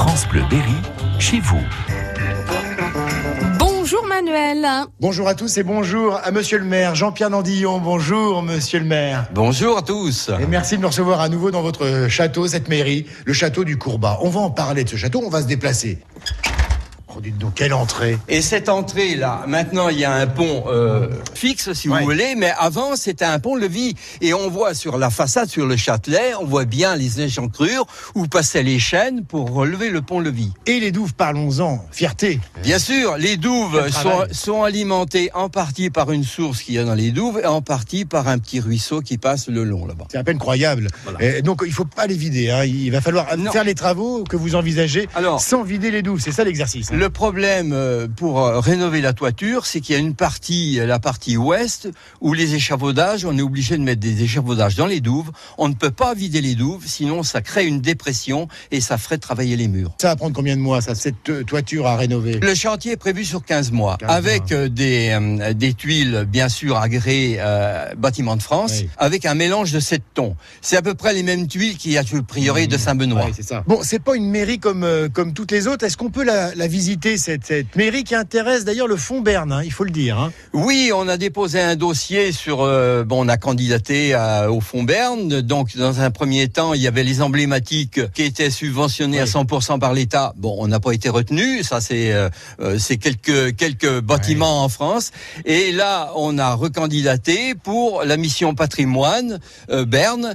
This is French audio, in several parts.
France Bleu Berry, chez vous. Bonjour Manuel. Bonjour à tous et bonjour à Monsieur le maire, Jean-Pierre Nandillon. Bonjour Monsieur le maire. Bonjour à tous. Et merci de nous recevoir à nouveau dans votre château, cette mairie, le château du Courbat. On va en parler de ce château, on va se déplacer. Oh, dites donc, quelle entrée Et cette entrée là, maintenant il y a un pont euh, fixe si Ouais. vous voulez, mais avant c'était un pont-levis et on voit sur la façade, sur le Châtelet, on voit bien les échancrures où passaient les chaînes pour relever le pont-levis. Et les douves, parlons-en. Fierté. Bien sûr, les douves sont, alimentées en partie par une source qu'il y a dans les douves et en partie par un petit ruisseau qui passe le long là-bas. C'est à peine croyable. Et donc, il faut pas les vider. hein. Il va falloir Non. faire les travaux que vous envisagez Alors- sans vider les douves. C'est ça l'exercice. hein. Le problème euh, pour euh, rénover la toiture, c'est qu'il y a une partie, euh, la partie ouest, où les échafaudages, on est obligé de mettre des échafaudages dans les douves. On ne peut pas vider les douves, sinon ça crée une dépression et ça ferait travailler les murs. Ça va prendre combien de mois, ça, cette toiture à rénover? Le chantier est prévu sur 15 mois, 15 avec des, euh, des tuiles, bien sûr, agréées euh, Bâtiments de France, Oui. avec un mélange de 7 tons. C'est à peu près les mêmes tuiles qu'il y a sur le prieuré de Saint-Benoît. Ça. Bon, c'est pas une mairie comme, euh, comme toutes les autres. Est-ce qu'on peut la, la visiter, cette, cette mairie qui intéresse d'ailleurs le fond Berne, hein, il faut le dire. hein. Oui, on a déposé un dossier sur. euh, bon, on a candidaté à- au Fonds Berne. Donc, dans un premier temps, il y avait les emblématiques qui étaient subventionnés à Oui. 100% par l'État. Bon, on n'a pas été retenu. Ça, c'est euh, euh, c'est quelques quelques bâtiments en France. Et là, on a recandidaté pour la mission patrimoine euh, Berne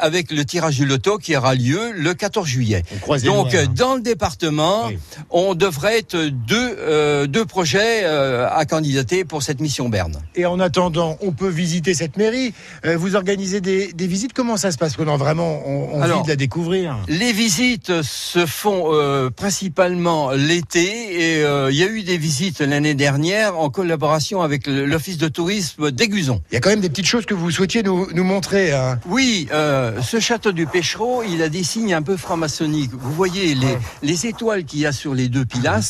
avec le tirage du loto qui aura lieu le 14 juillet. Donc, hein. dans le département, Oui. on devrait être deux, euh, deux projets euh, à candidater pour cette mission Berne. Et en attendant, on peut visiter cette mairie. Euh, vous organisez des, des visites. Comment ça se passe Qu'on a vraiment on, on Alors, envie de la découvrir. Les visites se font principalement l'été et il y a eu des visites l'année dernière en collaboration avec l'Office de tourisme d'Aiguzon. Il y a quand même des petites choses que vous souhaitiez nous, nous montrer. hein. Oui, ce château du Pêchereau, il a des signes un peu franc-maçonniques. Vous voyez les, les étoiles qu'il y a sur les deux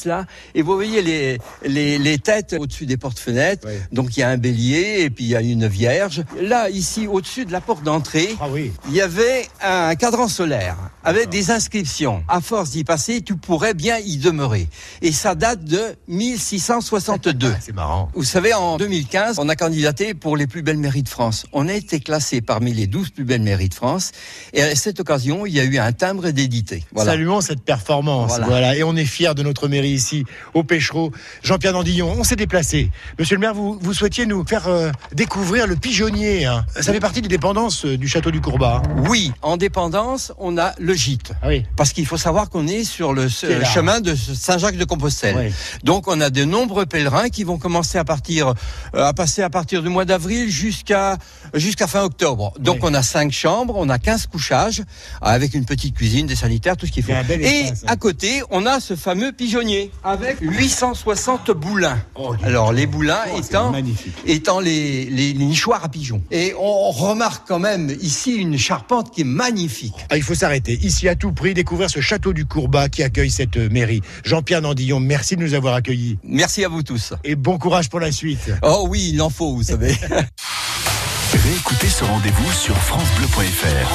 là, et vous voyez les, les, les têtes au-dessus des portes-fenêtres. Donc il y a un bélier et puis il y a une vierge. Là, ici, au-dessus de la porte d'entrée, Ah oui. il y avait un cadran solaire avec des inscriptions. À force d'y passer, tu pourrais bien y demeurer. Et ça date de 1662. Ah, c'est marrant. Vous savez, en 2015, on a candidaté pour les plus belles mairies de France. On a été classé parmi les 12 plus belles mairies de France. Et à cette occasion, il y a eu un timbre d'édité. Voilà. Saluons cette performance. Voilà. Voilà. Et on est fiers de notre mairie ici, au Pêchereau. Jean-Pierre Dandillon, on s'est déplacé. Monsieur le maire, vous, vous souhaitiez nous faire euh, découvrir le pigeonnier. hein. Ça fait partie des dépendances euh, du château du Courbat. hein. Oui, en dépendance, on a le gîte. Ah oui. Parce qu'il faut savoir qu'on est sur le chemin de Saint-Jacques-de-Compostelle. Donc on a de nombreux pèlerins qui vont commencer à partir, euh, à passer à partir du mois d'avril jusqu'à jusqu'à fin octobre. Donc on a cinq chambres, on a 15 couchages avec une petite cuisine, des sanitaires, tout ce qu'il faut. Et espace, hein. à côté, on a ce fameux pigeonnier avec 860 boulins. Oh, Alors les boulins Oh, étant étant les, les, les nichoirs à pigeons. Et on remarque quand même ici une charpente qui est magnifique. Ah, il faut s'arrêter. Ici, à tout prix, découvrir ce château du Courbat qui accueille cette mairie. Jean-Pierre Nandillon, merci de nous avoir accueillis. Merci à vous tous. Et bon courage pour la suite. Oh oui, il en faut, vous savez. Réécoutez ce rendez-vous sur FranceBleu.fr.